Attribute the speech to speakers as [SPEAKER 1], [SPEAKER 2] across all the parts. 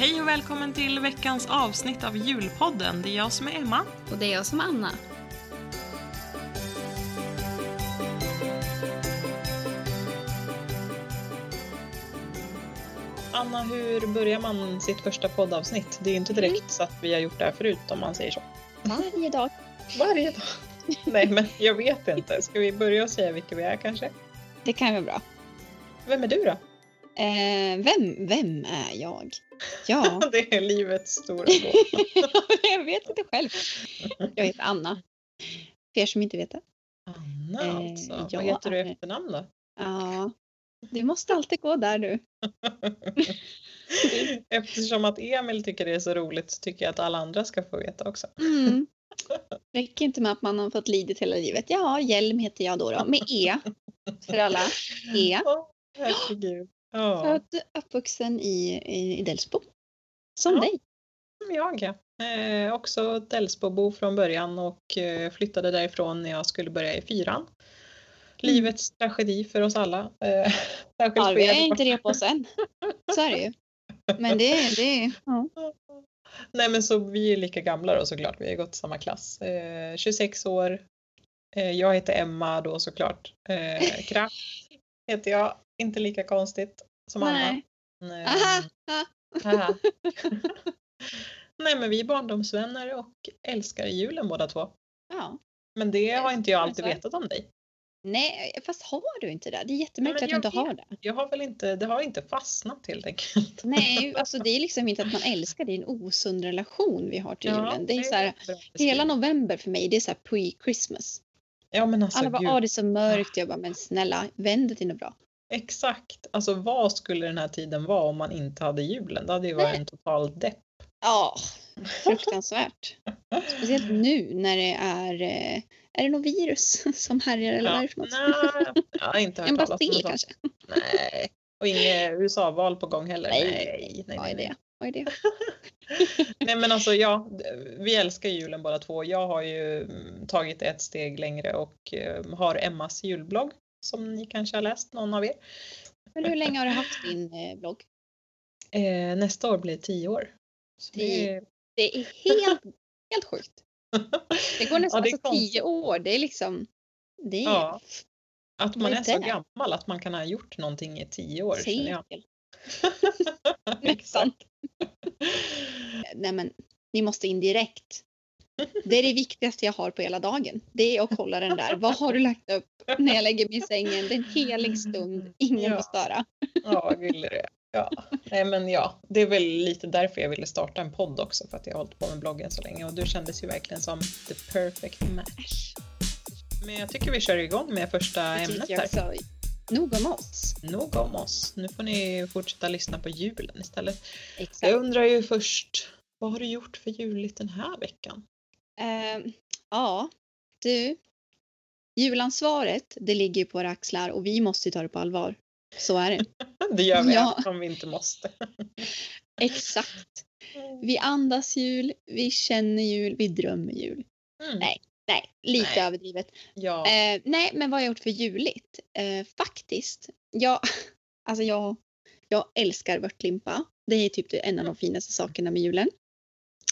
[SPEAKER 1] Hej och välkommen till veckans avsnitt av Julpodden. Det är jag som är Emma.
[SPEAKER 2] Och det är jag som är Anna.
[SPEAKER 1] Anna, hur börjar man sitt första poddavsnitt? Det är inte direkt så att vi har gjort det här förut om man säger så.
[SPEAKER 2] Varje dag.
[SPEAKER 1] Varje dag. Nej, men jag vet inte. Ska vi börja och säga vilka vi är kanske?
[SPEAKER 2] Det kan vara bra.
[SPEAKER 1] Vem är du då?
[SPEAKER 2] Eh, vem, vem är jag? Ja,
[SPEAKER 1] Det är livets stora gåta.
[SPEAKER 2] jag vet inte själv. Jag heter Anna. För er som inte vet det.
[SPEAKER 1] Anna
[SPEAKER 2] Eh,
[SPEAKER 1] alltså.
[SPEAKER 2] jag
[SPEAKER 1] Vad heter du i efternamn då?
[SPEAKER 2] Ja, det måste alltid gå där du.
[SPEAKER 1] Eftersom att Emil tycker det är så roligt så tycker jag att alla andra ska få veta också.
[SPEAKER 2] Mm. Räcker inte med att man har fått lidit hela livet. Ja, Hjelm heter jag då, då med E. För alla. E.
[SPEAKER 1] Åh, herregud. Ja,
[SPEAKER 2] Född, uppvuxen i, i, Delsbo. Som
[SPEAKER 1] Ja.
[SPEAKER 2] dig.
[SPEAKER 1] som jag ja. Eh, också Delsbobo från början och eh, flyttade därifrån när jag skulle börja i fyran. Livets tragedi för oss alla. Eh,
[SPEAKER 2] Ja, vi har inte det på oss än. Så är det ju. Men det är... Det är ja.
[SPEAKER 1] Nej men så vi är lika gamla då såklart, vi har gått i samma klass. Eh, 26 år. Eh, jag heter Emma då såklart. Eh, Kraft heter jag, inte lika konstigt som
[SPEAKER 2] Nej.
[SPEAKER 1] Anna. Eh,
[SPEAKER 2] Aha, aha.
[SPEAKER 1] Nej men vi är barndomsvänner och älskar julen båda två.
[SPEAKER 2] Ja.
[SPEAKER 1] Men det har inte jag alltid
[SPEAKER 2] är det.
[SPEAKER 1] vetat om dig.
[SPEAKER 2] Nej, fast har du inte det? Det är jättemärkligt
[SPEAKER 1] Nej,
[SPEAKER 2] att du inte har det.
[SPEAKER 1] Jag har väl inte, det har inte fastnat helt enkelt.
[SPEAKER 2] Nej, alltså det är liksom inte att man älskar, det är en osund relation vi har till
[SPEAKER 1] Ja,
[SPEAKER 2] julen. Det är så här, hela november för mig, det är så här pre-Christmas.
[SPEAKER 1] Ja men alltså
[SPEAKER 2] Alla bara,
[SPEAKER 1] gud.
[SPEAKER 2] åh det är så mörkt. Jag bara, men snälla, vänd det till något bra.
[SPEAKER 1] Exakt. Alltså vad skulle den här tiden vara om man inte hade julen? Det hade ju varit
[SPEAKER 2] Nej.
[SPEAKER 1] en total depp.
[SPEAKER 2] Ja, fruktansvärt. Speciellt nu när det är, eh, är det något virus som härjar eller vad är det för något?
[SPEAKER 1] nej, jag har inte hört
[SPEAKER 2] En
[SPEAKER 1] talas om sånt.
[SPEAKER 2] kanske?
[SPEAKER 1] Nej. Och inget USA-val på gång heller.
[SPEAKER 2] Nej,
[SPEAKER 1] nej, nej, nej,
[SPEAKER 2] det? Vad är det?
[SPEAKER 1] nej men alltså ja, vi älskar julen båda två. Jag har ju mm, tagit ett steg längre och eh, har Emmas julblogg som ni kanske har läst, någon av er.
[SPEAKER 2] Men hur länge har du haft din eh, blogg?
[SPEAKER 1] Eh, nästa år blir tio år. Det är,
[SPEAKER 2] Det är helt, helt sjukt. Det går nästan
[SPEAKER 1] Ja,
[SPEAKER 2] alltså tio år. Det är liksom... Det är
[SPEAKER 1] Ja, att man är
[SPEAKER 2] är
[SPEAKER 1] så gammal att man kan ha gjort någonting i tio år. känner jag. Exakt.
[SPEAKER 2] Nej men, ni måste in direkt. Det är det viktigaste jag har på hela dagen. Det är att kolla den där. Vad har du lagt upp när jag lägger mig i sängen? Det är en helig stund. Ingen
[SPEAKER 1] Ja.
[SPEAKER 2] får störa.
[SPEAKER 1] Ja, du är. Ja. Nej men ja, det är väl lite därför jag ville starta en podd också för att jag har hållit på med bloggen så länge och du kändes ju verkligen som the perfect match. Men jag tycker vi kör igång med första
[SPEAKER 2] Det
[SPEAKER 1] ämnet här.
[SPEAKER 2] Nog om oss.
[SPEAKER 1] Nog om oss. Nu får ni fortsätta lyssna på julen istället.
[SPEAKER 2] Exakt.
[SPEAKER 1] Jag undrar ju först, vad har du gjort för juligt den här veckan?
[SPEAKER 2] Eh, ja, du. Julansvaret, det ligger ju på våra axlar och vi måste ju ta det på allvar. Så är det.
[SPEAKER 1] Det gör vi
[SPEAKER 2] Ja.
[SPEAKER 1] om vi inte måste.
[SPEAKER 2] Exakt. Vi andas jul, vi känner jul, vi drömmer jul.
[SPEAKER 1] Mm.
[SPEAKER 2] Nej. Nej, lite
[SPEAKER 1] Nej.
[SPEAKER 2] överdrivet.
[SPEAKER 1] Ja.
[SPEAKER 2] Eh, nej, men vad har jag gjort för juligt? Eh, faktiskt, jag, alltså jag, jag älskar vörtlimpa. Det är typ en av de finaste sakerna med julen.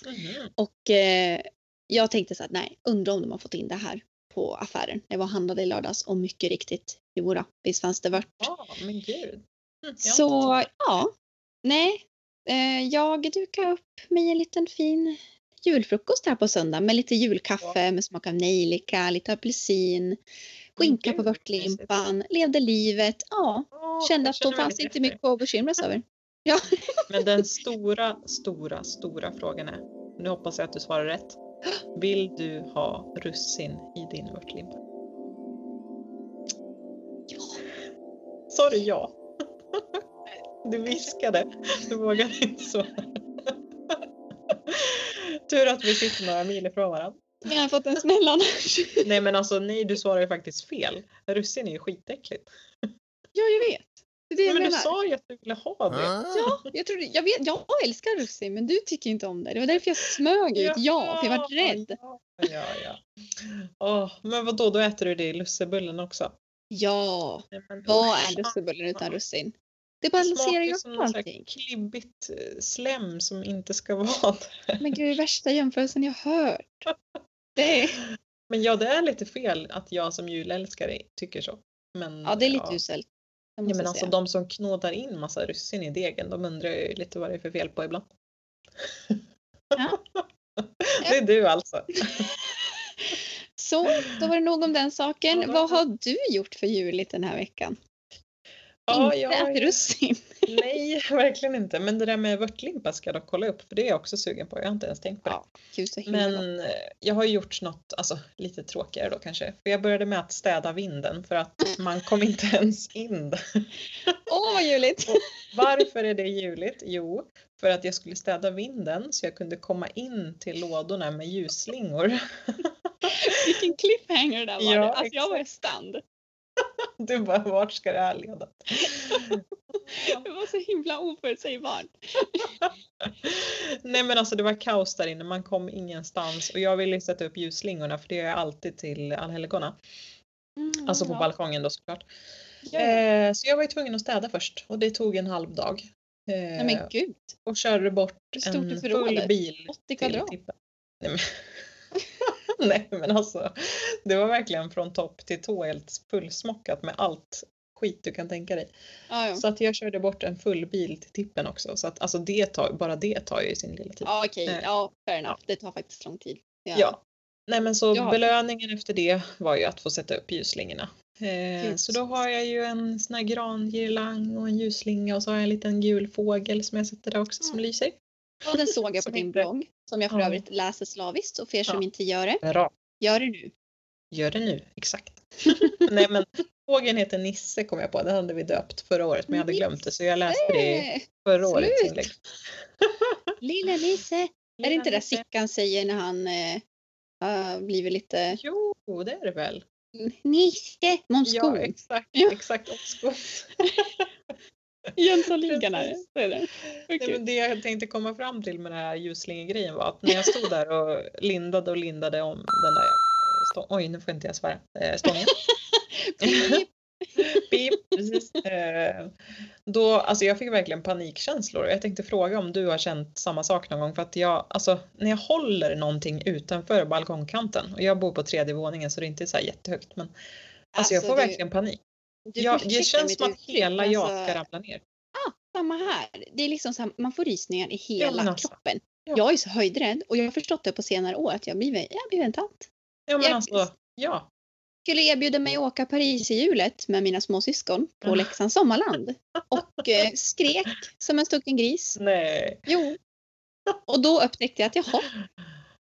[SPEAKER 1] Mhm.
[SPEAKER 2] Och eh, jag tänkte så att nej, undrar om de har fått in det här på affären. Jag var och handlade i lördags och mycket riktigt, jo då, visst fanns det vört.
[SPEAKER 1] Ja, men gud. Mm, inte
[SPEAKER 2] Så ja, nej. Eh, jag dukade upp mig en liten fin julfrukost här på söndag med lite julkaffe med smak av nejlika, lite apelsin, skinka på
[SPEAKER 1] vad
[SPEAKER 2] vörtlimpan, levde livet. Ja, kände att då fanns inte mycket att bekymra sig över.
[SPEAKER 1] Men den stora, stora, stora frågan är, nu hoppas jag att du svarar rätt. Vill du ha russin i din vörtlimpa?
[SPEAKER 2] Ja.
[SPEAKER 1] Sa du ja? Du viskade, du vågade inte svara. Tur att vi sitter några mil ifrån varandra.
[SPEAKER 2] Jag har fått en smäll annars.
[SPEAKER 1] Nej men alltså nej, du svarar ju faktiskt fel. Russin är ju skitäckligt.
[SPEAKER 2] Ja, jag vet. Det är det jag
[SPEAKER 1] Men du
[SPEAKER 2] menar.
[SPEAKER 1] sa ju att du ville ha det.
[SPEAKER 2] Ja, jag, trodde, jag, vet, jag älskar russin men du tycker inte om det. Det var därför jag smög ut ja, för jag var rädd.
[SPEAKER 1] Ja, ja. ja. Åh, men vad då äter du det i lussebullen också?
[SPEAKER 2] Ja,
[SPEAKER 1] Nej, men
[SPEAKER 2] vad är lussebullen utan russin? Det balanserar ju
[SPEAKER 1] som
[SPEAKER 2] upp allting.
[SPEAKER 1] klibbigt eh, slem som inte ska vara där.
[SPEAKER 2] Men gud, det är värsta jämförelsen jag hört. Det är,
[SPEAKER 1] Men ja, det är lite fel att jag som julälskare tycker så. Men,
[SPEAKER 2] ja, det är lite
[SPEAKER 1] ja.
[SPEAKER 2] uselt.
[SPEAKER 1] Ja, men alltså
[SPEAKER 2] säga.
[SPEAKER 1] de som knådar in massa russin i degen, de undrar ju lite vad det är för fel på ibland.
[SPEAKER 2] Ja.
[SPEAKER 1] det är du alltså.
[SPEAKER 2] Så, då var det nog om den saken. Vad har du gjort för juligt den här veckan?
[SPEAKER 1] Ja,
[SPEAKER 2] Inte
[SPEAKER 1] jag ju-
[SPEAKER 2] russin.
[SPEAKER 1] Nej, verkligen inte. Men det där med vörtlimpa ska jag dock kolla upp för det är jag också sugen på. Jag har inte ens tänkt på det.
[SPEAKER 2] Ja.
[SPEAKER 1] Men eh, jag har gjort något, alltså lite tråkigare då kanske. För jag började med att städa vinden för att man kom inte ens in där.
[SPEAKER 2] Åh, vad juligt!
[SPEAKER 1] Varför är det juligt? Jo, för att jag skulle städa vinden så jag kunde komma in till lådorna med ljusslingor.
[SPEAKER 2] Vilken cliffhanger det där var.
[SPEAKER 1] Ja.
[SPEAKER 2] Alltså, jag var i stand.
[SPEAKER 1] Du bara, vart ska det här leda?
[SPEAKER 2] Det var så himla oförutsägbart.
[SPEAKER 1] Nej men alltså det var kaos där inne, man kom ingenstans och jag ville sätta upp ljusslingorna för det gör jag alltid till allhelgona.
[SPEAKER 2] Mm,
[SPEAKER 1] Alltså på
[SPEAKER 2] ja.
[SPEAKER 1] balkongen då såklart.
[SPEAKER 2] Ja.
[SPEAKER 1] Eh, så jag var ju tvungen att städa först och det tog en halv dag. Eh,
[SPEAKER 2] Nej men gud,
[SPEAKER 1] och körde bort en full bil
[SPEAKER 2] 80
[SPEAKER 1] till
[SPEAKER 2] kvadrat?
[SPEAKER 1] tippen. Nej men, Nej men alltså, det var verkligen från topp till tå helt fullsmockat med allt skit du kan tänka dig.
[SPEAKER 2] Ja, ja.
[SPEAKER 1] Så att jag körde bort en full bil till tippen också. Så att alltså det tar, bara det tar ju sin lilla tid.
[SPEAKER 2] ja okej,
[SPEAKER 1] Eh,
[SPEAKER 2] ja fair enough. Det tar faktiskt lång tid.
[SPEAKER 1] Ja. Nej men så
[SPEAKER 2] Ja.
[SPEAKER 1] belöningen efter det var ju att få sätta upp ljusslingorna. Eh, så då har jag ju en sån här grangirlang och en ljusslinga och så har jag en liten gul fågel som jag sätter där också som
[SPEAKER 2] Mm.
[SPEAKER 1] lyser.
[SPEAKER 2] Och den såg jag på din blogg. Som jag för
[SPEAKER 1] Ja.
[SPEAKER 2] övrigt läser slaviskt. Så för er som
[SPEAKER 1] Ja.
[SPEAKER 2] inte gör det,
[SPEAKER 1] Bra.
[SPEAKER 2] gör det nu.
[SPEAKER 1] Gör det nu, exakt. Nej men fågeln heter Nisse kom jag på, den hade vi döpt förra året men jag hade glömt det så jag läste det i förra årets
[SPEAKER 2] slut.
[SPEAKER 1] inlägg.
[SPEAKER 2] Lilla Nisse. Är det inte det. Sickan säger när han har blivit lite
[SPEAKER 1] Jo, det är det väl.
[SPEAKER 2] Nisse Måns
[SPEAKER 1] Ja, exakt.
[SPEAKER 2] Ja.
[SPEAKER 1] exakt. Och.
[SPEAKER 2] Jönssonligan är det. Det.
[SPEAKER 1] Nej, men det jag tänkte komma fram till med den här ljuslingegrejen var att när jag stod där och lindade och lindade om den där stången, oj nu får inte jag svära, eh, stången.
[SPEAKER 2] Pip,
[SPEAKER 1] precis. Eh, då, alltså jag fick verkligen panikkänslor. Jag tänkte fråga om du har känt samma sak någon gång för att jag, alltså när jag håller någonting utanför balkongkanten och jag bor på tredje våningen så det är inte så jättehögt men alltså, jag
[SPEAKER 2] Alltså,
[SPEAKER 1] får
[SPEAKER 2] du-
[SPEAKER 1] verkligen panik.
[SPEAKER 2] Du får
[SPEAKER 1] det känns som att hela jag
[SPEAKER 2] alltså,
[SPEAKER 1] ska ramla ner.
[SPEAKER 2] Samma här. Det är liksom så här, man får rysningar i hela
[SPEAKER 1] men alltså,
[SPEAKER 2] kroppen.
[SPEAKER 1] ja.
[SPEAKER 2] Jag är så höjdrädd och jag har förstått det på senare år att jag blivit en tant.
[SPEAKER 1] Ja men
[SPEAKER 2] jag-
[SPEAKER 1] alltså, ja.
[SPEAKER 2] skulle erbjuda mig att åka Paris i hjulet med mina små syskon på
[SPEAKER 1] Ja.
[SPEAKER 2] Leksands sommarland. Och eh, skrek som en stucken gris.
[SPEAKER 1] Nej.
[SPEAKER 2] Jo. Och då upptäckte jag att jaha,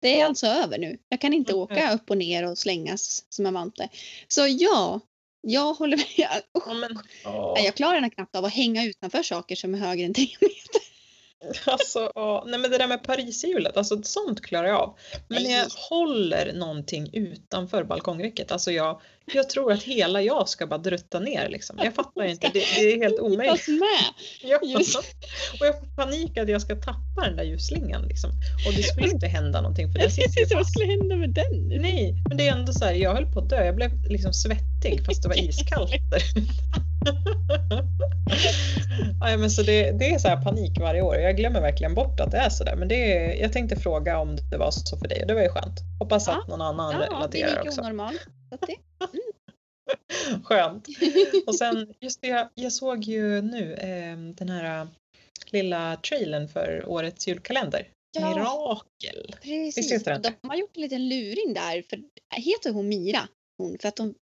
[SPEAKER 2] det är alltså över nu. Jag kan inte
[SPEAKER 1] Mm.
[SPEAKER 2] åka upp och ner och slängas som en vante. Så ja, jag håller med.
[SPEAKER 1] Ja, men, ja.
[SPEAKER 2] nej, jag klarar den knappt av att hänga utanför saker som är högre än tre meter.
[SPEAKER 1] Alltså, ja. Nej men det där med Pariserhjulet, alltså sånt klarar jag av. Men jag håller någonting utanför balkongräcket, alltså jag, jag tror att hela jag ska bara drutta ner liksom. Jag fattar inte, det, det är helt omöjligt. Ja. Och jag får panik att jag ska tappa den där ljusslingan liksom. Och det skulle inte hända någonting för den sitter
[SPEAKER 2] vad skulle hända med den nu?
[SPEAKER 1] Nej, men det är ändå så här, jag höll på att dö. Jag blev liksom svettig fast det var iskallt där ja, men så det, det är så här panik varje år. Jag glömmer verkligen bort att det är så där. Men det är, jag tänkte fråga om det var så för dig och det var ju skönt. Hoppas
[SPEAKER 2] Ja.
[SPEAKER 1] att någon annan
[SPEAKER 2] Ja,
[SPEAKER 1] relaterar också.
[SPEAKER 2] att det.
[SPEAKER 1] Skönt. Och sen, just det, jag, jag såg ju nu eh, den här eh, lilla trailern för årets julkalender.
[SPEAKER 2] Ja.
[SPEAKER 1] Mirakel. Visst
[SPEAKER 2] Precis.
[SPEAKER 1] heter den
[SPEAKER 2] De har gjort en liten luring där. För, heter hon Mira? Hon, för att de,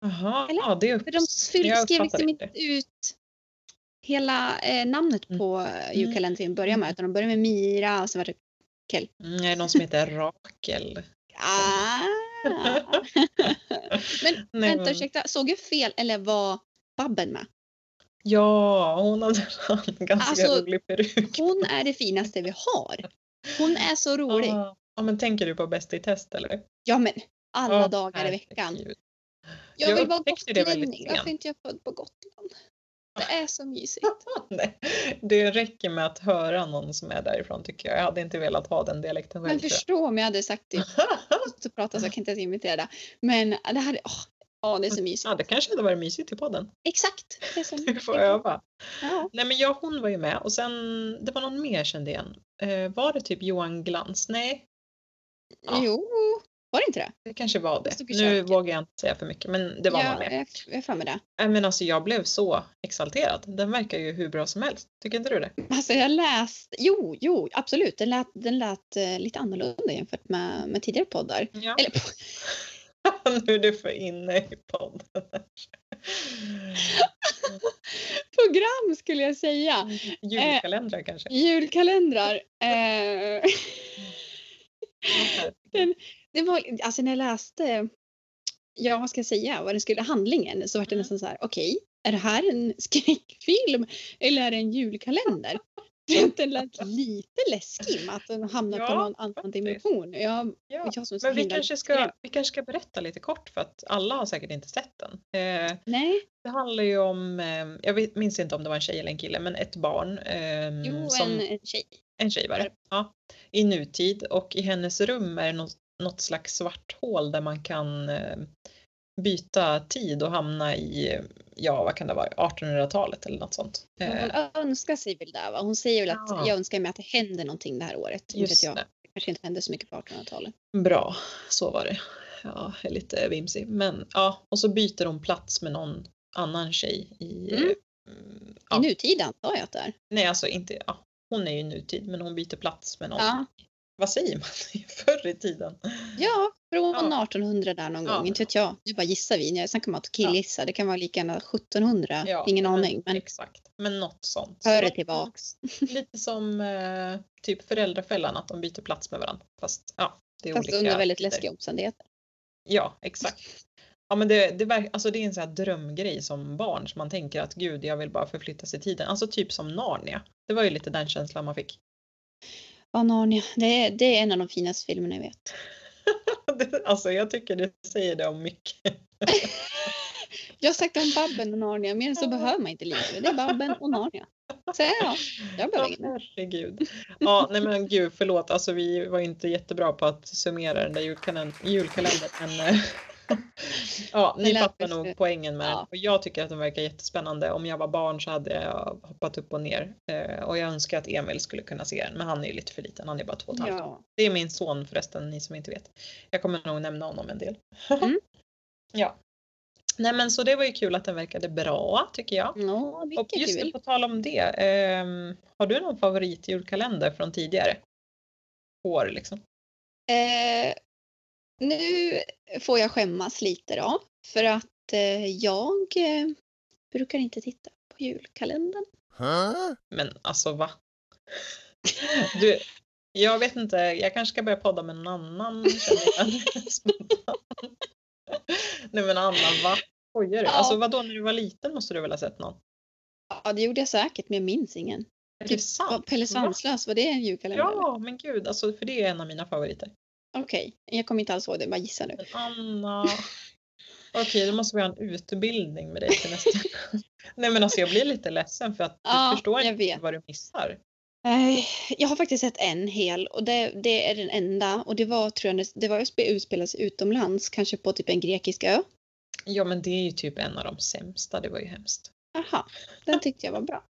[SPEAKER 1] Jaha,
[SPEAKER 2] Eller?
[SPEAKER 1] det är
[SPEAKER 2] för de fyll, skrev liksom
[SPEAKER 1] inte.
[SPEAKER 2] ut hela eh, namnet
[SPEAKER 1] Mm.
[SPEAKER 2] på eh, julkalendern till att börja med. Utan de började med Mira och så var det
[SPEAKER 1] Mm, är det någon som heter Rakel?
[SPEAKER 2] Ah. Men
[SPEAKER 1] Nej,
[SPEAKER 2] vänta,
[SPEAKER 1] men-
[SPEAKER 2] ursäkta. Såg jag fel eller var Babben med?
[SPEAKER 1] Ja, hon hade en ganska
[SPEAKER 2] Alltså,
[SPEAKER 1] rolig peruk.
[SPEAKER 2] Hon är det finaste vi har. Hon är så rolig.
[SPEAKER 1] Ja, ja, men tänker du på Bäst i test eller?
[SPEAKER 2] Ja men alla
[SPEAKER 1] Ja,
[SPEAKER 2] dagar i veckan. Jag,
[SPEAKER 1] Jag
[SPEAKER 2] vill vara gotlänning. Varför inte jag född på Gotland? Det är så mysigt.
[SPEAKER 1] Nej, det räcker med att höra någon som är därifrån tycker jag. Jag hade inte velat ha den dialekten
[SPEAKER 2] Men
[SPEAKER 1] själv. tror
[SPEAKER 2] förstå om jag hade sagt det.
[SPEAKER 1] jag.
[SPEAKER 2] Så prata så jag kan inte ens imitera det. Men det här, åh, Ja, det är så mysigt.
[SPEAKER 1] Ja, det kanske hade varit mysigt i podden.
[SPEAKER 2] Exakt. Det är så
[SPEAKER 1] Vi får öva.
[SPEAKER 2] Ja.
[SPEAKER 1] Nej men jag hon var ju med och sen det var någon mer kände igen. Eh, var det typ Johan Glans? Nej, Ja.
[SPEAKER 2] Jo, var det inte det?
[SPEAKER 1] det kanske var det. Nu vågar jag inte säga för mycket men det var
[SPEAKER 2] ja,
[SPEAKER 1] någon mer.
[SPEAKER 2] Jag med det.
[SPEAKER 1] Nej men alltså jag blev så exalterad. Den verkar ju hur bra som helst. Tycker inte du det?
[SPEAKER 2] Alltså jag läst, jo, jo, absolut. Den lät, den lät eh, lite annorlunda jämfört med, med tidigare poddar.
[SPEAKER 1] Ja.
[SPEAKER 2] Eller
[SPEAKER 1] nu är du för inne i podden.
[SPEAKER 2] program skulle jag säga.
[SPEAKER 1] Julkalendrar kanske?
[SPEAKER 2] Julkalendrar. Eh, det var, alltså när jag läste, ja vad ska jag säga, vad den skulle, handlingen så var det
[SPEAKER 1] Mm.
[SPEAKER 2] nästan så här, okej, är det här en skräckfilm eller är det en julkalender? Den lät lite läskig att den hamnar på
[SPEAKER 1] Ja,
[SPEAKER 2] någon annan
[SPEAKER 1] faktiskt.
[SPEAKER 2] dimension. Jag,
[SPEAKER 1] Ja.
[SPEAKER 2] jag
[SPEAKER 1] Men vi kanske, ska, vi kanske ska berätta lite kort för att alla har säkert inte sett den. Eh,
[SPEAKER 2] Nej,
[SPEAKER 1] det handlar ju om, eh, jag vet, minns inte om det var en tjej eller en kille, men ett barn. Eh,
[SPEAKER 2] jo
[SPEAKER 1] som,
[SPEAKER 2] en, en tjej.
[SPEAKER 1] En tjej var det. Ja. I nutid och i hennes rum är det något, något slags svart hål där man kan eh, byta tid och hamna i, ja vad kan det vara, 1800-talet eller något sånt. Eh,
[SPEAKER 2] Hon önskar sig väl där va? Hon säger väl att
[SPEAKER 1] Ja.
[SPEAKER 2] jag önskar mig att det händer någonting det här året.
[SPEAKER 1] Just
[SPEAKER 2] jag,
[SPEAKER 1] det.
[SPEAKER 2] det kanske inte hände så mycket på 1800-talet.
[SPEAKER 1] Bra, så var det. Ja, jag är lite vimsig. Men ja, och så byter hon plats med någon annan tjej i...
[SPEAKER 2] Mm. I
[SPEAKER 1] ja,
[SPEAKER 2] nutid antar jag att det är.
[SPEAKER 1] nej, alltså inte... Ja, hon är ju i nutid, men hon byter plats med någon.
[SPEAKER 2] Ja.
[SPEAKER 1] Vad säger man? Förr i tiden.
[SPEAKER 2] Ja, från
[SPEAKER 1] Ja.
[SPEAKER 2] 1800 där någon
[SPEAKER 1] Ja.
[SPEAKER 2] gång. Inte vet jag. Nu bara gissar vi. Sen kan man killgissa. Det kan vara lika gärna 1700.
[SPEAKER 1] Ja,
[SPEAKER 2] Ingen
[SPEAKER 1] men-
[SPEAKER 2] aning. Men
[SPEAKER 1] Exakt, men något sånt.
[SPEAKER 2] före
[SPEAKER 1] Så-
[SPEAKER 2] tillbaks.
[SPEAKER 1] Lite som eh, typ föräldrafällan, att de byter plats med varandra. Fast ja, det är
[SPEAKER 2] Fast
[SPEAKER 1] olika.
[SPEAKER 2] under väldigt läskiga omständigheter.
[SPEAKER 1] Ja, exakt. Ja, men det, det, alltså det är en sån här drömgrej som barn som man tänker att gud, jag vill bara förflyttas i tiden. Alltså typ som Narnia. Det var ju lite den känslan man fick.
[SPEAKER 2] Ja, Narnia. Det är, det är en av de finaste filmerna jag vet.
[SPEAKER 1] Alltså jag tycker det säger det om mycket.
[SPEAKER 2] Jag har sagt om Babben och Narnia. Mer än så behöver man inte livet. Det är Babben och Narnia. Så ja, jag behöver inget mer.
[SPEAKER 1] herregud. Ja, nej men gud, förlåt. Alltså vi var inte jättebra på att summera den där julkalendern. julkalendern men, eh, ja, ni fattar nog poängen med
[SPEAKER 2] Ja.
[SPEAKER 1] den. Och jag tycker att den verkar jättespännande. Om jag var barn så hade jag hoppat upp och ner. Eh, och jag önskar att Emil skulle kunna se den. Men han är ju lite för liten. Han är bara två och ett halvt.
[SPEAKER 2] Ja.
[SPEAKER 1] Det är min son förresten, ni som inte vet. Jag kommer nog nämna honom en del.
[SPEAKER 2] Mm.
[SPEAKER 1] ja. Nej men så det var ju kul att den verkade bra tycker jag.
[SPEAKER 2] Ja,
[SPEAKER 1] Och just
[SPEAKER 2] kul.
[SPEAKER 1] på tal om det. ehm, har du någon favoritjulkalender från tidigare år liksom?
[SPEAKER 2] Eh, nu får jag skämmas lite då. För att eh, jag eh, brukar inte titta på julkalendern.
[SPEAKER 1] Men alltså va? Du, jag vet inte, jag kanske ska börja podda med någon annan. Nej men Anna, va? Skojar du?
[SPEAKER 2] Ja.
[SPEAKER 1] Alltså vadå, när du var liten måste du väl ha sett någon?
[SPEAKER 2] Ja, det gjorde jag säkert, men jag minns ingen.
[SPEAKER 1] Är
[SPEAKER 2] Typ,
[SPEAKER 1] det sant?
[SPEAKER 2] Vad, Pelle
[SPEAKER 1] Va?
[SPEAKER 2] Svanslös, var det en julkalender?
[SPEAKER 1] Ja, men gud, alltså för det är en av mina favoriter.
[SPEAKER 2] Okej, jag kommer inte alls ihåg det, bara gissa nu.
[SPEAKER 1] Anna. Okej, då måste vi ha en utbildning med dig till nästa Nej men alltså jag blir lite ledsen för att du
[SPEAKER 2] Ja,
[SPEAKER 1] förstår
[SPEAKER 2] jag
[SPEAKER 1] inte
[SPEAKER 2] vet.
[SPEAKER 1] vad du missar.
[SPEAKER 2] Nej, jag har faktiskt sett en hel och det, det är den enda och det var tror jag det var utspelas utomlands, kanske på typ en grekisk ö.
[SPEAKER 1] Ja men det är ju typ en av de sämsta, det var ju hemskt.
[SPEAKER 2] Aha, den tyckte jag var bra.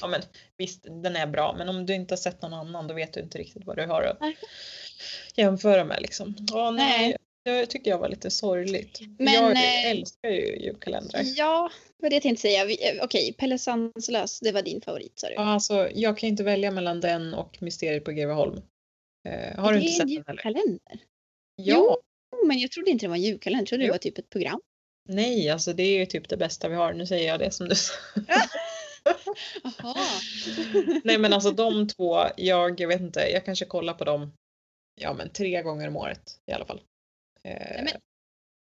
[SPEAKER 1] Ja men visst, den är bra men om du inte har sett någon annan då vet du inte riktigt vad du har att
[SPEAKER 2] Nej.
[SPEAKER 1] jämföra med liksom. Ja, nej. Det tycker jag var lite sorgligt.
[SPEAKER 2] Men,
[SPEAKER 1] jag
[SPEAKER 2] eh,
[SPEAKER 1] älskar ju julkalendrar.
[SPEAKER 2] Ja, vad det jag tänkte säga. Vi- eh, Okej, Pelle Svanslös, det var din favorit sa du?
[SPEAKER 1] Ja, alltså, jag kan inte välja mellan den och Mysteriet på Greveholm. Eh, har du
[SPEAKER 2] det
[SPEAKER 1] inte
[SPEAKER 2] är
[SPEAKER 1] sett
[SPEAKER 2] en
[SPEAKER 1] den heller?
[SPEAKER 2] julkalender.
[SPEAKER 1] Ja.
[SPEAKER 2] Jo, men jag trodde inte det var en julkalender. Jag trodde
[SPEAKER 1] Jo.
[SPEAKER 2] det var typ ett program.
[SPEAKER 1] Nej, alltså det är ju typ det bästa vi har. Nu säger jag det som du sa. Nej men alltså de två, jag, jag vet inte, jag kanske kollar på dem ja men tre gånger om året i alla fall. Eh,
[SPEAKER 2] men,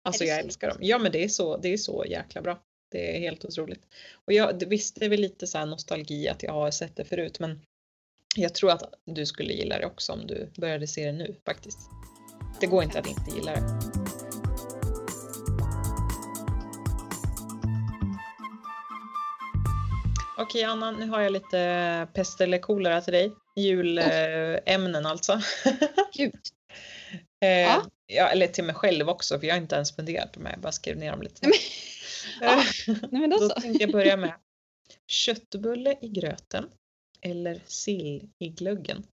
[SPEAKER 1] alltså jag
[SPEAKER 2] så?
[SPEAKER 1] älskar dem. Ja men det är så, det är så jäkla bra. Det är helt otroligt. Och jag, visst det är väl lite så nostalgi att jag har sett det förut men jag tror att du skulle gilla det också om du började se det nu faktiskt. Det går inte att inte gilla det. Okej Anna, nu har jag lite pest eller kolera till dig. Julämnen alltså.
[SPEAKER 2] Gud.
[SPEAKER 1] Eh,
[SPEAKER 2] Ja.
[SPEAKER 1] ja. eller till mig själv också för jag har inte ens funderat på mig. Jag bara skrev ner dem lite.
[SPEAKER 2] Nej, Nej men då
[SPEAKER 1] Då
[SPEAKER 2] så.
[SPEAKER 1] tänkte jag börja med köttbulle i gröten eller sill i glöggen.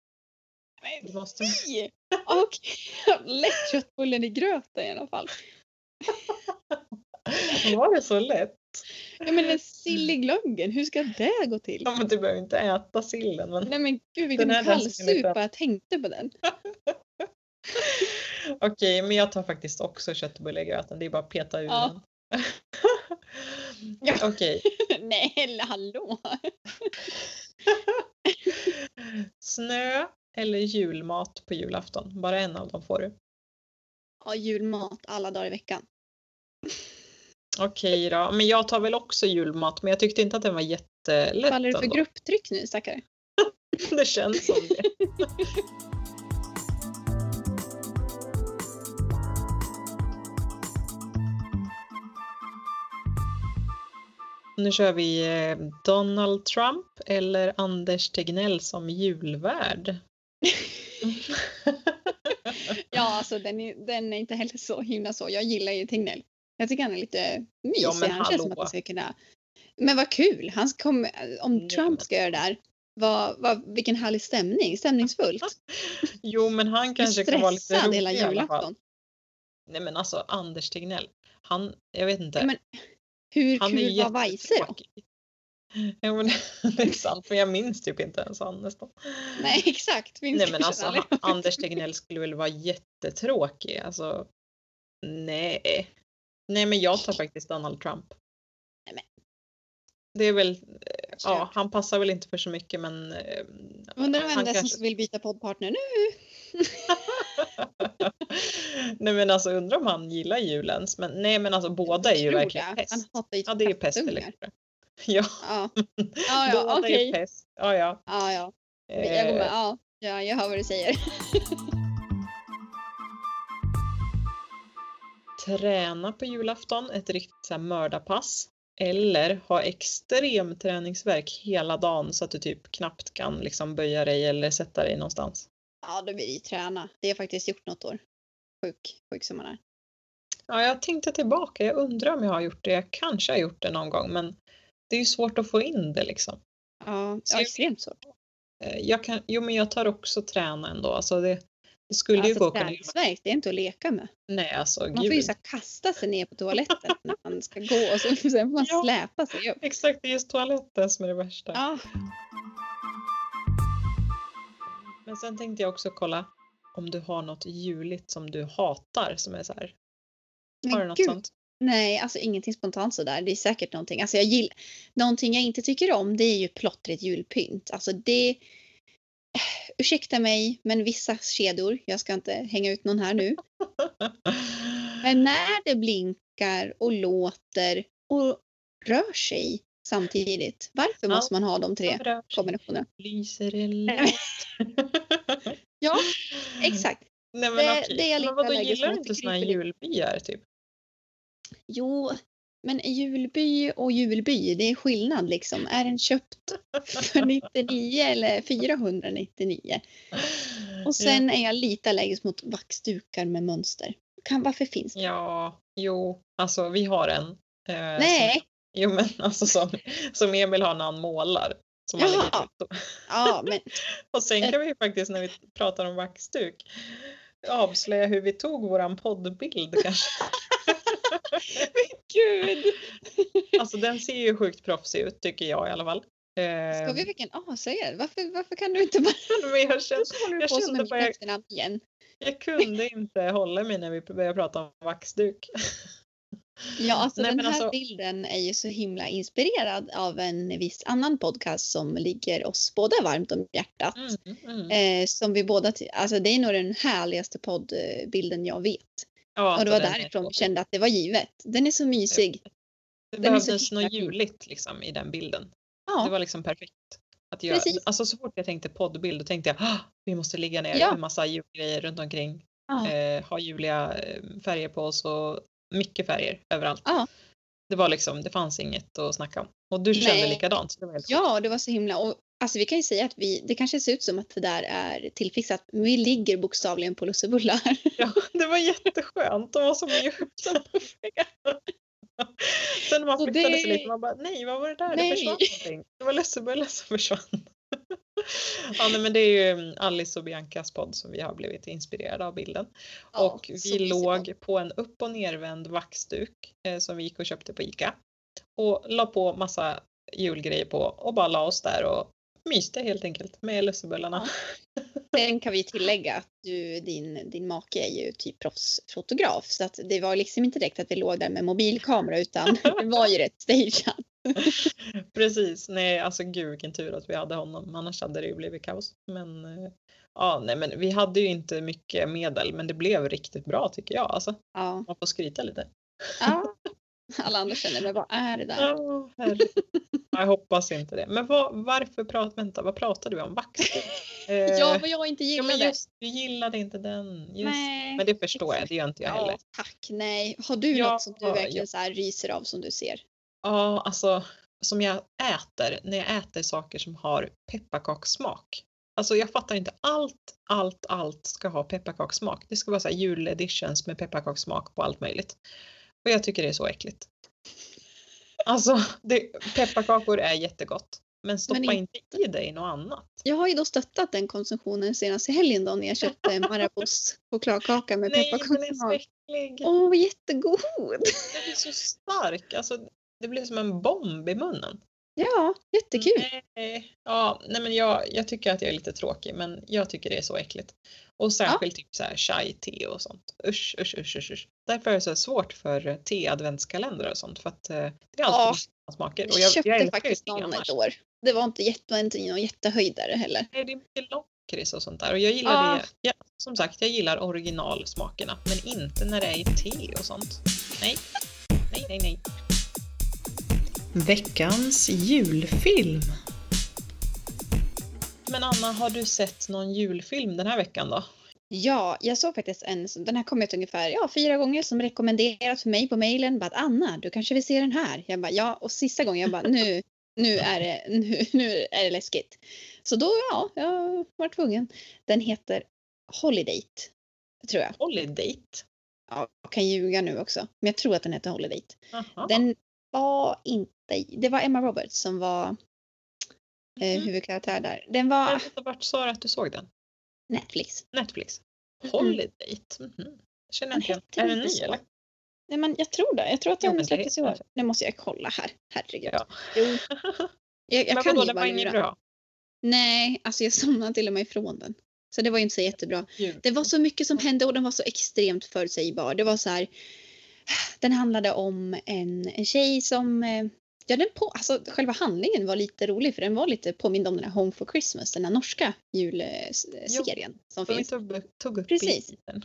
[SPEAKER 1] Det måste...
[SPEAKER 2] Nej! Okej, lätt köttbullen i gröten i alla fall.
[SPEAKER 1] Var det så lätt?
[SPEAKER 2] Ja men en sill i glöggen, hur ska det gå till?
[SPEAKER 1] Ja, men du behöver inte äta sillen. Men...
[SPEAKER 2] Nej men gud vilken kallsupa jag tänkte på den.
[SPEAKER 1] Okej, men jag tar faktiskt också köttbulle i gröten. Det är bara att peta ur
[SPEAKER 2] Ja.
[SPEAKER 1] den. Okej,
[SPEAKER 2] Nej eller hallå.
[SPEAKER 1] snö eller julmat på julafton? Bara en av dem får du.
[SPEAKER 2] Ja, julmat alla dagar i veckan.
[SPEAKER 1] Okej då, men jag tar väl också julmat, men jag tyckte inte att den var jättelätt
[SPEAKER 2] Faller du för
[SPEAKER 1] ändå.
[SPEAKER 2] grupptryck nu stackare?
[SPEAKER 1] Det känns som det. Nu kör vi eh, Donald Trump eller Anders Tegnell som julvärd.
[SPEAKER 2] Ja alltså den är, den är inte heller så himla så. Jag gillar ju Tegnell. Jag tycker han är lite mysig.
[SPEAKER 1] Ja, men
[SPEAKER 2] han känns som att
[SPEAKER 1] hallå.
[SPEAKER 2] han ska kunna... Men vad kul! Han kom, om Trump ska göra det där. Vad, vad, vilken härlig stämning. Stämningsfullt.
[SPEAKER 1] Jo, men han kanske kan vara lite rolig
[SPEAKER 2] hela julafton.
[SPEAKER 1] Nej, men alltså Anders Tegnell, han, jag vet inte.
[SPEAKER 2] Ja, men Hur
[SPEAKER 1] han
[SPEAKER 2] kul var Weise då?
[SPEAKER 1] Ja, men det är sant, för jag minns typ inte ens han nästan.
[SPEAKER 2] Nej exakt. Minns
[SPEAKER 1] Nej men alltså han, Anders Tegnell skulle väl vara jättetråkig. Alltså, nej. Nej men jag tar faktiskt Donald Trump.
[SPEAKER 2] Nej, men.
[SPEAKER 1] Det är väl, ja
[SPEAKER 2] Kört.
[SPEAKER 1] han passar väl inte för så mycket men. eh,
[SPEAKER 2] Undrar vem det är
[SPEAKER 1] kanske-
[SPEAKER 2] som vill byta poddpartner nu?
[SPEAKER 1] nej men alltså undrar om han gillar julens. Men nej men alltså båda är ju verkligen
[SPEAKER 2] det.
[SPEAKER 1] pest.
[SPEAKER 2] Han hatar ju
[SPEAKER 1] Ja det är pest eller. Ja,
[SPEAKER 2] Ja, ja, ja
[SPEAKER 1] båda
[SPEAKER 2] okej.
[SPEAKER 1] är pest. Ja ja.
[SPEAKER 2] Ja, ja. Jag går med.
[SPEAKER 1] Eh,
[SPEAKER 2] Ja, ja, jag hör vad du säger.
[SPEAKER 1] Träna på julafton, ett riktigt så här mördarpass. Eller ha extrem träningsverk hela dagen så att du typ knappt kan liksom böja dig eller sätta dig någonstans.
[SPEAKER 2] Ja, då blir det ju träna. Det har jag faktiskt gjort något år. Sjuk, sjuk som man är.
[SPEAKER 1] Ja, jag tänkte tillbaka. Jag undrar om jag har gjort det. Jag kanske har gjort det någon gång men det är ju svårt att få in det liksom.
[SPEAKER 2] Ja, ja extremt svårt.
[SPEAKER 1] Eh, Jag kan, jo men jag tar också träna ändå. Alltså det, det skulle ju
[SPEAKER 2] Alltså
[SPEAKER 1] gå att kunna
[SPEAKER 2] det är inte att leka med.
[SPEAKER 1] Nej alltså
[SPEAKER 2] Man får ju
[SPEAKER 1] gud.
[SPEAKER 2] så kasta sig ner på toaletten när man ska gå och så, sen får man
[SPEAKER 1] Ja.
[SPEAKER 2] släpa sig upp.
[SPEAKER 1] Exakt, det är just toaletten som är det värsta.
[SPEAKER 2] Ja,
[SPEAKER 1] Men sen tänkte jag också kolla om du har något juligt som du hatar som är så här. Har du något
[SPEAKER 2] gud.
[SPEAKER 1] sånt?
[SPEAKER 2] Nej, alltså ingenting spontant sådär. Det är säkert någonting. Alltså jag gillar, någonting jag inte tycker om det är ju plottrigt julpynt. Alltså det, ursäkta mig, men vissa kedjor, jag ska inte hänga ut någon här nu. Men när det blinkar och låter och rör sig samtidigt. Varför
[SPEAKER 1] Ja.
[SPEAKER 2] måste man ha de tre kombinationerna?
[SPEAKER 1] Lyser lätt?
[SPEAKER 2] Ja, exakt.
[SPEAKER 1] Nej men
[SPEAKER 2] Det- det är
[SPEAKER 1] men vadå gillar du inte såna här julbyar typ?
[SPEAKER 2] Jo, men julby och julby, det är skillnad liksom. Är den köpt för 99 eller 499? Och sen är jag lite allergisk mot vaxdukar med mönster. Kan, varför finns det?
[SPEAKER 1] Ja, jo, alltså vi har en. Eh,
[SPEAKER 2] Nej,
[SPEAKER 1] Som, jo men alltså som, som Emil har när han målar. Som
[SPEAKER 2] Jaha. ja men
[SPEAKER 1] Och sen kan vi ju faktiskt när vi pratar om vaxduk avslöja hur vi tog våran poddbild kanske.
[SPEAKER 2] gud!
[SPEAKER 1] Alltså den ser ju sjukt proffsig ut tycker jag i alla fall.
[SPEAKER 2] Ska vi verkligen avslöja det? Varför, varför kan du inte bara...
[SPEAKER 1] men jag, kände, jag kände bara jag,
[SPEAKER 2] igen.
[SPEAKER 1] jag kunde inte hålla mig när vi började prata om vaxduk.
[SPEAKER 2] Ja, alltså
[SPEAKER 1] Nej,
[SPEAKER 2] den här
[SPEAKER 1] alltså-
[SPEAKER 2] bilden är ju så himla inspirerad av en viss annan podcast som ligger oss båda varmt om hjärtat.
[SPEAKER 1] Mm, mm.
[SPEAKER 2] Eh, som vi båda, alltså det är nog den härligaste poddbilden jag vet.
[SPEAKER 1] Ja,
[SPEAKER 2] Och det var därifrån vi kände att det var givet. Den är så mysig.
[SPEAKER 1] Det
[SPEAKER 2] den
[SPEAKER 1] behövdes något juligt liksom i den bilden. Det
[SPEAKER 2] Ja,
[SPEAKER 1] var liksom perfekt. Att jag,
[SPEAKER 2] Precis.
[SPEAKER 1] alltså så fort jag tänkte poddbild då tänkte jag "Ah, vi måste ligga ner
[SPEAKER 2] Ja.
[SPEAKER 1] en massa julgrejer runt omkring.
[SPEAKER 2] ja.
[SPEAKER 1] Eh, ha juliga eh, färger på oss och mycket färger överallt.
[SPEAKER 2] Ja.
[SPEAKER 1] Det var liksom, det fanns inget att snacka om. Och du kände
[SPEAKER 2] Nej.
[SPEAKER 1] likadant. Det var helt
[SPEAKER 2] Ja, det var så himla. Och, alltså, vi kan ju säga att vi, det kanske ser ut som att det där är tillfixat, men vi ligger bokstavligen på lussebullar.
[SPEAKER 1] Ja, det var jätteskönt. De var så mjuka. Sen när man
[SPEAKER 2] Så
[SPEAKER 1] flyttade
[SPEAKER 2] det-
[SPEAKER 1] sig lite, man bara nej, vad var det där?
[SPEAKER 2] Nej.
[SPEAKER 1] Det försvann någonting. Det var lussebullar som försvann. ja, nej, men det är ju Alice och Biancas podd som vi har blivit inspirerade av bilden.
[SPEAKER 2] Ja,
[SPEAKER 1] och vi låg på en upp och nervänd vaxduk eh, som vi gick och köpte på Ica. Och la på massa julgrejer på och bara la oss där och myste helt enkelt med lussebullarna.
[SPEAKER 2] Sen kan vi tillägga att du, din, din make är ju typ proffsfotograf så att det var liksom inte direkt att vi låg där med mobilkamera utan det var ju rätt stageat.
[SPEAKER 1] Precis, nej alltså gud vilken tur att vi hade honom, annars hade det ju blivit kaos. Men eh, ja, nej men vi hade ju inte mycket medel men det blev riktigt bra tycker jag. Alltså,
[SPEAKER 2] Ja.
[SPEAKER 1] man får skryta lite.
[SPEAKER 2] ja. Alla andra känner, men vad är det där?
[SPEAKER 1] Ja, herregud. jag hoppas inte det. Men vad, varför pratar, vänta, vad pratar du om? Vaxduk? Eh,
[SPEAKER 2] Ja, vad jag inte
[SPEAKER 1] ja, men
[SPEAKER 2] gillade.
[SPEAKER 1] just du gillade inte den. Just.
[SPEAKER 2] Nej.
[SPEAKER 1] Men det förstår jag, det gör inte jag heller.
[SPEAKER 2] Ja, tack. Nej. Har du
[SPEAKER 1] Ja,
[SPEAKER 2] något som du
[SPEAKER 1] ja.
[SPEAKER 2] verkligen så här ryser av som du ser?
[SPEAKER 1] Ja, alltså som jag äter, när jag äter saker som har pepparkakssmak. Alltså jag fattar inte, allt, allt, allt ska ha pepparkakssmak. Det ska vara så här juleditions med pepparkakssmak på allt möjligt. Och jag tycker det är så äckligt. Alltså, det, pepparkakor är jättegott. Men stoppa
[SPEAKER 2] Men
[SPEAKER 1] inte i dig något annat.
[SPEAKER 2] Jag har ju då stöttat den konsumtionen senast i helgen då när jag köpte Marabous chokladkaka med
[SPEAKER 1] Nej, den är så äcklig.
[SPEAKER 2] Åh, jättegod!
[SPEAKER 1] Den är så stark. Alltså, det blir som en bomb i munnen.
[SPEAKER 2] Ja, jättekul.
[SPEAKER 1] Nej, ja, nej men jag, jag tycker att jag är lite tråkig men jag tycker det är så äckligt. Och särskilt typ så här chai-te och sånt. Usch, usch, usch, usch, usch. Därför är det så svårt för te-adventskalendrar och sånt för att eh, det är
[SPEAKER 2] Ja,
[SPEAKER 1] alltid ja, smaker. Och
[SPEAKER 2] Jag,
[SPEAKER 1] jag,
[SPEAKER 2] köpte
[SPEAKER 1] jag
[SPEAKER 2] faktiskt någon ett år. Det var inte jätte, inte någon jättehöjdare heller.
[SPEAKER 1] Nej, det är mycket lakrits och sånt där och jag gillar
[SPEAKER 2] Ja.
[SPEAKER 1] det. Ja, som sagt, jag gillar originalsmakerna men inte när det är i te och sånt. Nej, nej, nej, nej. Veckans julfilm. Men Anna, har du sett någon julfilm den här veckan då?
[SPEAKER 2] Ja, jag såg faktiskt en, den här kom ut ungefär ja, fyra gånger som rekommenderat för mig på mejlen. Bara Anna, du kanske vill se den här. Jag bara ja, och sista gången jag bara nu, nu är det, nu, nu är det läskigt. Så då ja, jag var tvungen. Den heter Holiday, tror jag.
[SPEAKER 1] Holiday.
[SPEAKER 2] Ja, jag kan ljuga nu också, men jag tror att den heter Holiday. Den var inte, det var Emma Roberts som var eh,
[SPEAKER 1] Mhm.
[SPEAKER 2] huvudkaraktär där. Den var
[SPEAKER 1] Vart sa du att du såg den?
[SPEAKER 2] Netflix.
[SPEAKER 1] Netflix? Holiday? Mhm. Känner jag inte igen. Är den ny eller?
[SPEAKER 2] Nej men jag tror det. Jag tror att den
[SPEAKER 1] det
[SPEAKER 2] släpptes i år. Nu måste jag kolla här. Herregud.
[SPEAKER 1] Ja.
[SPEAKER 2] Jo, jag, jag
[SPEAKER 1] Men
[SPEAKER 2] kan
[SPEAKER 1] vadå, den var
[SPEAKER 2] lura.
[SPEAKER 1] bra?
[SPEAKER 2] Nej, alltså jag somnade till och med ifrån den. Så det var ju inte så jättebra. Det var så mycket som hände och den var så extremt förutsägbar. Det var så här. Den handlade om en, en tjej som eh, Ja, den på, alltså, själva handlingen var lite rolig för den var lite påmind om den här Home for Christmas, den här norska julserien som
[SPEAKER 1] Som
[SPEAKER 2] finns.
[SPEAKER 1] tog, tog upp
[SPEAKER 2] Precis.
[SPEAKER 1] i den.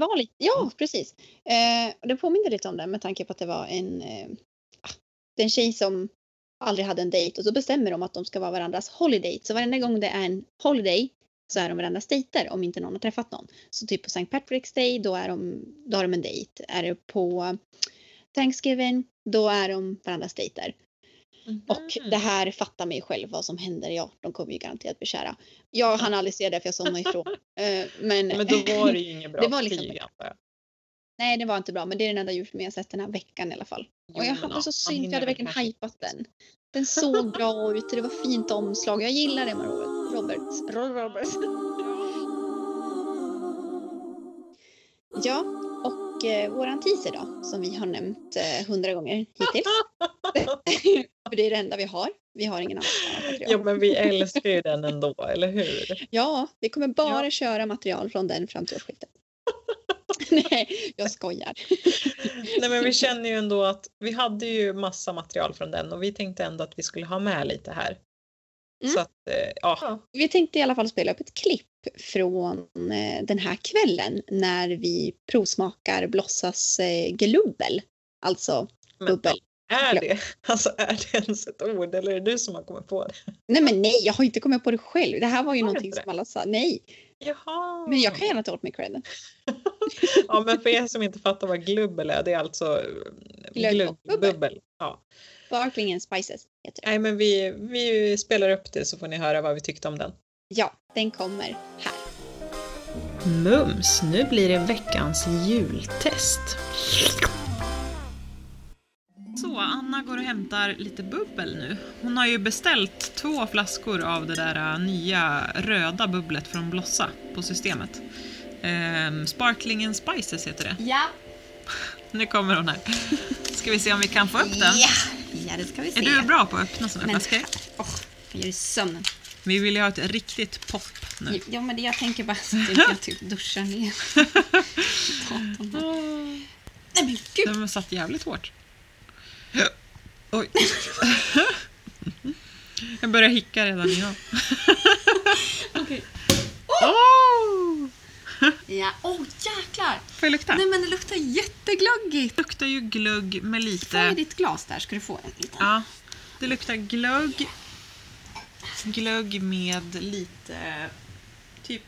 [SPEAKER 2] Var lite, ja precis. Eh, den påminner lite om den med tanke på att det var en, eh, ah, en tjej som aldrig hade en dejt och så bestämmer de att de ska vara varandras holiday. Så varenda gång det är en holiday så är de varandras dejter om inte någon har träffat någon. Så typ på St. Patrick's Day då, är de, då har de en dejt. Är det på Thanksgiving då är de varandras dejter. Och
[SPEAKER 1] Mhm.
[SPEAKER 2] det här fattar mig själv vad som händer. Ja, de kommer ju garanterat bli kära. Jag hann aldrig se det för jag somnade ifrån. Eh, men,
[SPEAKER 1] Men då var det ju inget bra
[SPEAKER 2] Det var liksom-
[SPEAKER 1] betyg, antar jag.
[SPEAKER 2] Nej, det var inte bra, men det är den enda julfilmen jag sett den här veckan i alla fall. Och jag hade så synd, jag hade verkligen hypat den. Den såg bra ut, det var fint omslag. Jag gillar Emma Robert- Roberts. Ro- Roberts. Ja, och eh, våran teaser då, som vi har nämnt eh, hundra gånger hittills. För det är det enda vi har. Vi har ingen annan.
[SPEAKER 1] Ja men vi älskar ju den ändå, eller hur?
[SPEAKER 2] Ja, vi kommer bara
[SPEAKER 1] Ja.
[SPEAKER 2] köra material från den fram till årsskiftet. Nej, jag skojar.
[SPEAKER 1] Nej men vi känner ju ändå att vi hade ju massa material från den och vi tänkte ändå att vi skulle ha med lite här.
[SPEAKER 2] Mm.
[SPEAKER 1] Så att, eh, ja.
[SPEAKER 2] Vi tänkte i alla fall spela upp ett klipp från eh, den här kvällen när vi provsmakar Blossas eh, glubbel. Alltså bubbel.
[SPEAKER 1] är
[SPEAKER 2] Ja.
[SPEAKER 1] det, alltså är det ens ett ord eller är det du som har kommit på det?
[SPEAKER 2] Nej men nej, jag har inte kommit på det själv. Det här var ju
[SPEAKER 1] du
[SPEAKER 2] någonting som alla sa. Nej,
[SPEAKER 1] Jaha.
[SPEAKER 2] men jag kan gärna ta åt mig credden.
[SPEAKER 1] Ja men för er som inte fattar vad glubbel är, det är alltså eh,
[SPEAKER 2] Glögg och bubbel.
[SPEAKER 1] bubbel. Ja.
[SPEAKER 2] Sparkling and Spices heter det.
[SPEAKER 1] Nej, men vi, vi spelar upp det så får ni höra vad vi tyckte om den.
[SPEAKER 2] Ja, den kommer här.
[SPEAKER 1] Mums, nu blir det veckans jultest. Så, Anna går och hämtar lite bubbel nu. Hon har ju beställt två flaskor av det där äh, nya röda bubblet från Blossa på systemet. Ehm, Sparkling and Spices heter det.
[SPEAKER 2] Ja.
[SPEAKER 1] Nu kommer hon här. Ska vi se om vi kan få upp den?
[SPEAKER 2] Ja, ja det ska vi se.
[SPEAKER 1] Är du bra på att öppna
[SPEAKER 2] Men
[SPEAKER 1] flaskor?
[SPEAKER 2] åh, jag gör i sömnen.
[SPEAKER 1] Vi vill ju ha ett riktigt pop nu.
[SPEAKER 2] Ja, men det, jag tänker bara så att jag typ duschar ner datorn. Nej men gud!
[SPEAKER 1] Den satt jävligt hårt. Oj. Jag börjar hicka redan jag.
[SPEAKER 2] Okej.
[SPEAKER 1] Oh!
[SPEAKER 2] Ja, åh oh, jäklar!
[SPEAKER 1] Får jag lukta?
[SPEAKER 2] Nej men det luktar jättegluggigt.
[SPEAKER 1] Det luktar ju glögg med
[SPEAKER 2] Får jag
[SPEAKER 1] lite...
[SPEAKER 2] ditt glas där ska du få en liten.
[SPEAKER 1] Ja, det luktar glögg. Glögg med lite typ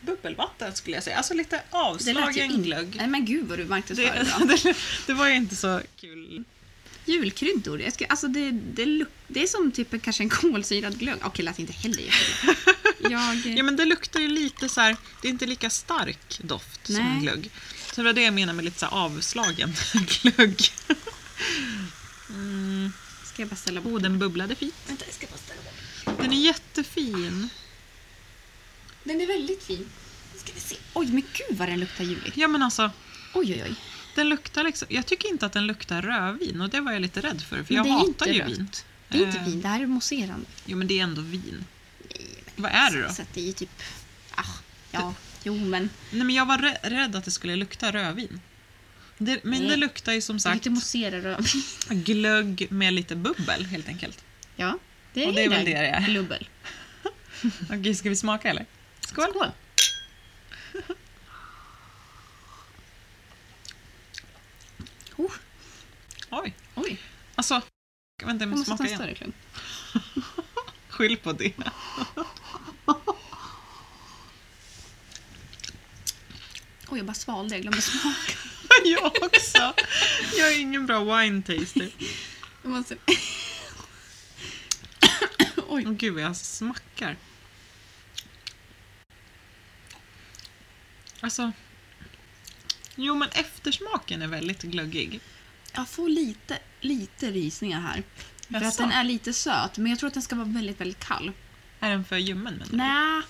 [SPEAKER 1] bubbelvatten skulle jag säga. Alltså lite avslagen glögg.
[SPEAKER 2] Nej men gud vad du marknadsför
[SPEAKER 1] Det,
[SPEAKER 2] det,
[SPEAKER 1] det var ju inte så kul.
[SPEAKER 2] Julkryddor. Jag ska, alltså det, det, det är som typ en- kanske en kolsyrad glögg. Okej, lät inte heller. Jag...
[SPEAKER 1] Ja men det luktar ju lite så här, det är inte lika stark doft som
[SPEAKER 2] Nej.
[SPEAKER 1] glögg. Så det var det jag menade med lite så avslagen glögg. Mm.
[SPEAKER 2] Ska jag bara ställa bort
[SPEAKER 1] Oh, den bubblade fint.
[SPEAKER 2] Vänta, jag ska bara ställa bort
[SPEAKER 1] Den är jättefin.
[SPEAKER 2] Den är väldigt fin. Nu ska vi se. Oj, men gud vad den luktar juligt.
[SPEAKER 1] Ja men alltså,
[SPEAKER 2] Oj, oj, oj.
[SPEAKER 1] Den luktar liksom, jag tycker inte att den luktar rödvin och det var jag lite rädd för för jag hatar ju
[SPEAKER 2] rött.
[SPEAKER 1] vin.
[SPEAKER 2] Det är inte
[SPEAKER 1] Eh,
[SPEAKER 2] vin, det här är mousserande.
[SPEAKER 1] Jo men det är ändå vin. Vad är det då?
[SPEAKER 2] Så det är typ... Ah, ja, jo men.
[SPEAKER 1] Nej men jag var rä- rädd att det skulle lukta rödvin. Det, men
[SPEAKER 2] Nej.
[SPEAKER 1] det luktar ju som sagt
[SPEAKER 2] lite mousserad rödvin.
[SPEAKER 1] glögg med lite bubbel helt enkelt.
[SPEAKER 2] Ja, det är,
[SPEAKER 1] Och det är väl det det är.
[SPEAKER 2] Glubbel.
[SPEAKER 1] Okej, ska vi smaka eller? Skål!
[SPEAKER 2] Skål. Oh,
[SPEAKER 1] Oj,
[SPEAKER 2] oj,
[SPEAKER 1] alltså. Vänta, jag
[SPEAKER 2] jag
[SPEAKER 1] måste
[SPEAKER 2] måste ta
[SPEAKER 1] smaka
[SPEAKER 2] en
[SPEAKER 1] igen.
[SPEAKER 2] större klunk.
[SPEAKER 1] Skyll på det.
[SPEAKER 2] Oj, jag bara svalde, jag glömde smaka.
[SPEAKER 1] jag också. Jag är ingen bra wine taster.
[SPEAKER 2] Jag måste... Oj.
[SPEAKER 1] Åh gud jag smackar. Alltså. Jo men eftersmaken är väldigt glöggig.
[SPEAKER 2] Jag får lite, lite rysningar här. För att den är lite söt, men jag tror att den ska vara väldigt, väldigt kall.
[SPEAKER 1] Är den för ljummen menar du?
[SPEAKER 2] Nej.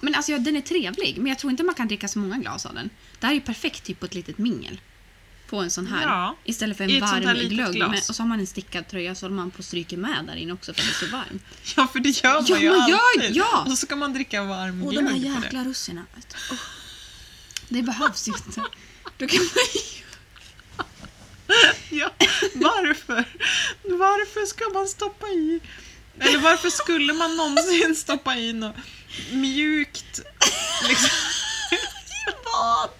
[SPEAKER 2] Men alltså ja, den är trevlig, men jag tror inte man kan dricka så många glas av den. Det här är ju perfekt typ på ett litet mingel. På en sån här.
[SPEAKER 1] Ja,
[SPEAKER 2] Istället för
[SPEAKER 1] i
[SPEAKER 2] en
[SPEAKER 1] ett sånt här
[SPEAKER 2] varm
[SPEAKER 1] litet
[SPEAKER 2] glögg.
[SPEAKER 1] glas.
[SPEAKER 2] Och så har man en stickad tröja så håller man på och stryker med där inne också för att det är så varmt.
[SPEAKER 1] Ja för det gör man
[SPEAKER 2] Ja,
[SPEAKER 1] ju
[SPEAKER 2] man gör-
[SPEAKER 1] alltid.
[SPEAKER 2] ja!
[SPEAKER 1] Och så ska man dricka varm
[SPEAKER 2] Och de här
[SPEAKER 1] på det.
[SPEAKER 2] jäkla russinen. vet du. Det behövs ju inte. Då kan man
[SPEAKER 1] varför? Varför ska man stoppa i? Eller varför skulle man någonsin stoppa i något mjukt liksom,
[SPEAKER 2] Vad?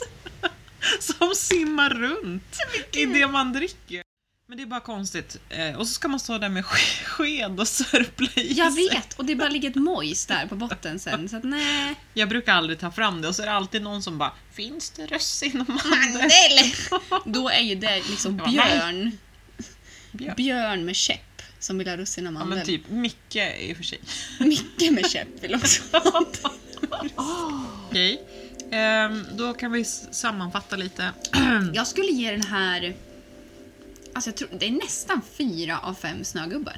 [SPEAKER 1] som simmar runt i det man dricker? Men det är bara konstigt. Eh, Och så ska man stå där med sk- sked och sörpla i
[SPEAKER 2] Jag
[SPEAKER 1] sig.
[SPEAKER 2] vet, och det bara ligger ett mojs där på botten sen. Så att nej.
[SPEAKER 1] Jag brukar aldrig ta fram det och så är det alltid någon som bara Finns det russin och mandel?
[SPEAKER 2] Då är ju det liksom
[SPEAKER 1] Jag
[SPEAKER 2] björn.
[SPEAKER 1] Björn.
[SPEAKER 2] Björn med käpp som vill ha russin och
[SPEAKER 1] Ja
[SPEAKER 2] mandel.
[SPEAKER 1] men typ Micke i och för sig.
[SPEAKER 2] Micke med käpp vill också ha
[SPEAKER 1] Okej. Ehm, då kan vi sammanfatta lite.
[SPEAKER 2] Jag skulle ge den här... Alltså jag tror, det är nästan fyra av fem snögubbar.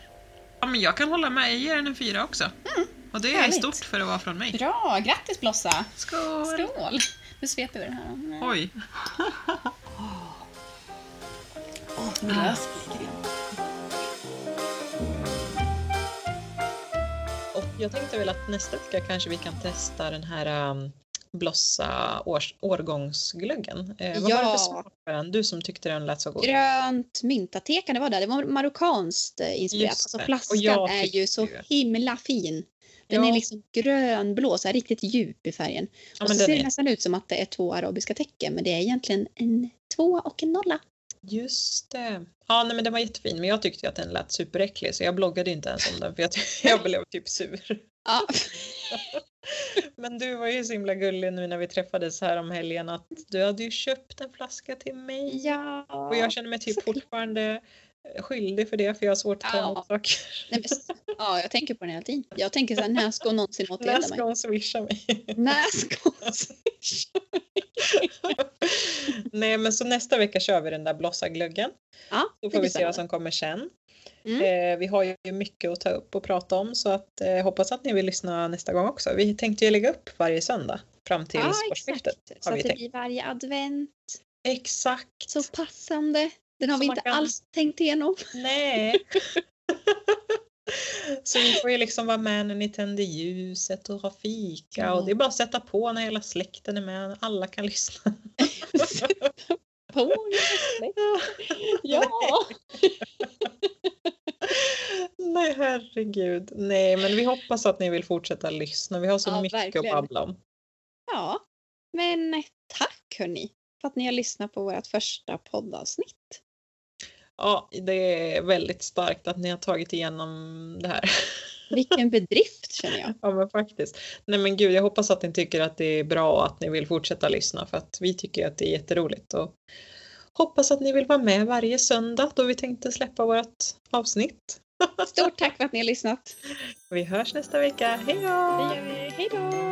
[SPEAKER 1] Ja, men jag kan hålla med. Jag ger den en fyra också. Och det är
[SPEAKER 2] härligt.
[SPEAKER 1] stort för att vara från mig.
[SPEAKER 2] Bra, grattis Blossa!
[SPEAKER 1] Skål!
[SPEAKER 2] Skål! Nu sveper vi den här.
[SPEAKER 1] Oj.
[SPEAKER 2] Oh,
[SPEAKER 1] Och jag tänkte väl att nästa vecka kanske vi kan testa den här um, Blossa års, årgångsglöggen. Eh, vad var det för smak på den? Du som tyckte den lät så god.
[SPEAKER 2] Grönt myntaté kan det vara där. Det var marockanskt eh, inspirerat. Alltså flaskan är ju så himla fin. Den
[SPEAKER 1] Ja.
[SPEAKER 2] är liksom grönblå, så här riktigt djup i färgen.
[SPEAKER 1] Ja,
[SPEAKER 2] och så ser det
[SPEAKER 1] är,
[SPEAKER 2] nästan ut som att det är två arabiska tecken, men det är egentligen en tvåa och en nolla.
[SPEAKER 1] Just det. Ja, nej, men den var jättefin, men jag tyckte ju att den lät superäcklig så jag bloggade inte ens om den för jag, jag blev typ sur.
[SPEAKER 2] Ja.
[SPEAKER 1] Men du var ju så himla gullig nu när vi träffades här om helgen att du hade ju köpt en flaska till mig.
[SPEAKER 2] Ja.
[SPEAKER 1] Och jag känner mig typ fortfarande skyldig för det för jag har svårt att ta
[SPEAKER 2] Ja.
[SPEAKER 1] emot saker.
[SPEAKER 2] Nej, men, ja, jag tänker på den hela tiden. Jag tänker så här, när ska hon någonsin
[SPEAKER 1] När
[SPEAKER 2] återgälda
[SPEAKER 1] ska
[SPEAKER 2] mig?
[SPEAKER 1] hon swisha mig?
[SPEAKER 2] När ska hon swisha
[SPEAKER 1] Nej men så nästa vecka kör vi den där blossaglöggen.
[SPEAKER 2] Ja,
[SPEAKER 1] Då får vi se vad som kommer sen.
[SPEAKER 2] Mm.
[SPEAKER 1] Eh, vi har ju mycket att ta upp och prata om så att eh, hoppas att ni vill lyssna nästa gång också. Vi tänkte ju lägga upp varje söndag fram till
[SPEAKER 2] Ja,
[SPEAKER 1] årsskiftet.
[SPEAKER 2] Så att det
[SPEAKER 1] tänkt.
[SPEAKER 2] blir varje advent.
[SPEAKER 1] Exakt.
[SPEAKER 2] Så passande. Den har vi inte
[SPEAKER 1] kan-
[SPEAKER 2] alls tänkt igenom.
[SPEAKER 1] Nej. Så vi får ju liksom vara med när ni tänder ljuset och ha fika
[SPEAKER 2] Ja.
[SPEAKER 1] och det är bara att sätta på när hela släkten är med. Alla kan lyssna.
[SPEAKER 2] På Ja!
[SPEAKER 1] Nej herregud. Nej men vi hoppas att ni vill fortsätta lyssna. Vi har så
[SPEAKER 2] Ja,
[SPEAKER 1] mycket
[SPEAKER 2] verkligen.
[SPEAKER 1] att babbla om.
[SPEAKER 2] Ja. Men tack hörni för att ni har lyssnat på vårt första poddavsnitt.
[SPEAKER 1] Ja, det är väldigt starkt att ni har tagit igenom det här.
[SPEAKER 2] Vilken bedrift känner jag.
[SPEAKER 1] Ja men faktiskt. Nej men gud, jag hoppas att ni tycker att det är bra och att ni vill fortsätta lyssna för att vi tycker att det är jätteroligt och hoppas att ni vill vara med varje söndag då vi tänkte släppa vårt avsnitt.
[SPEAKER 2] Stort tack för att ni har lyssnat.
[SPEAKER 1] Vi hörs nästa vecka. Hej då!
[SPEAKER 2] Det gör vi. Hej då!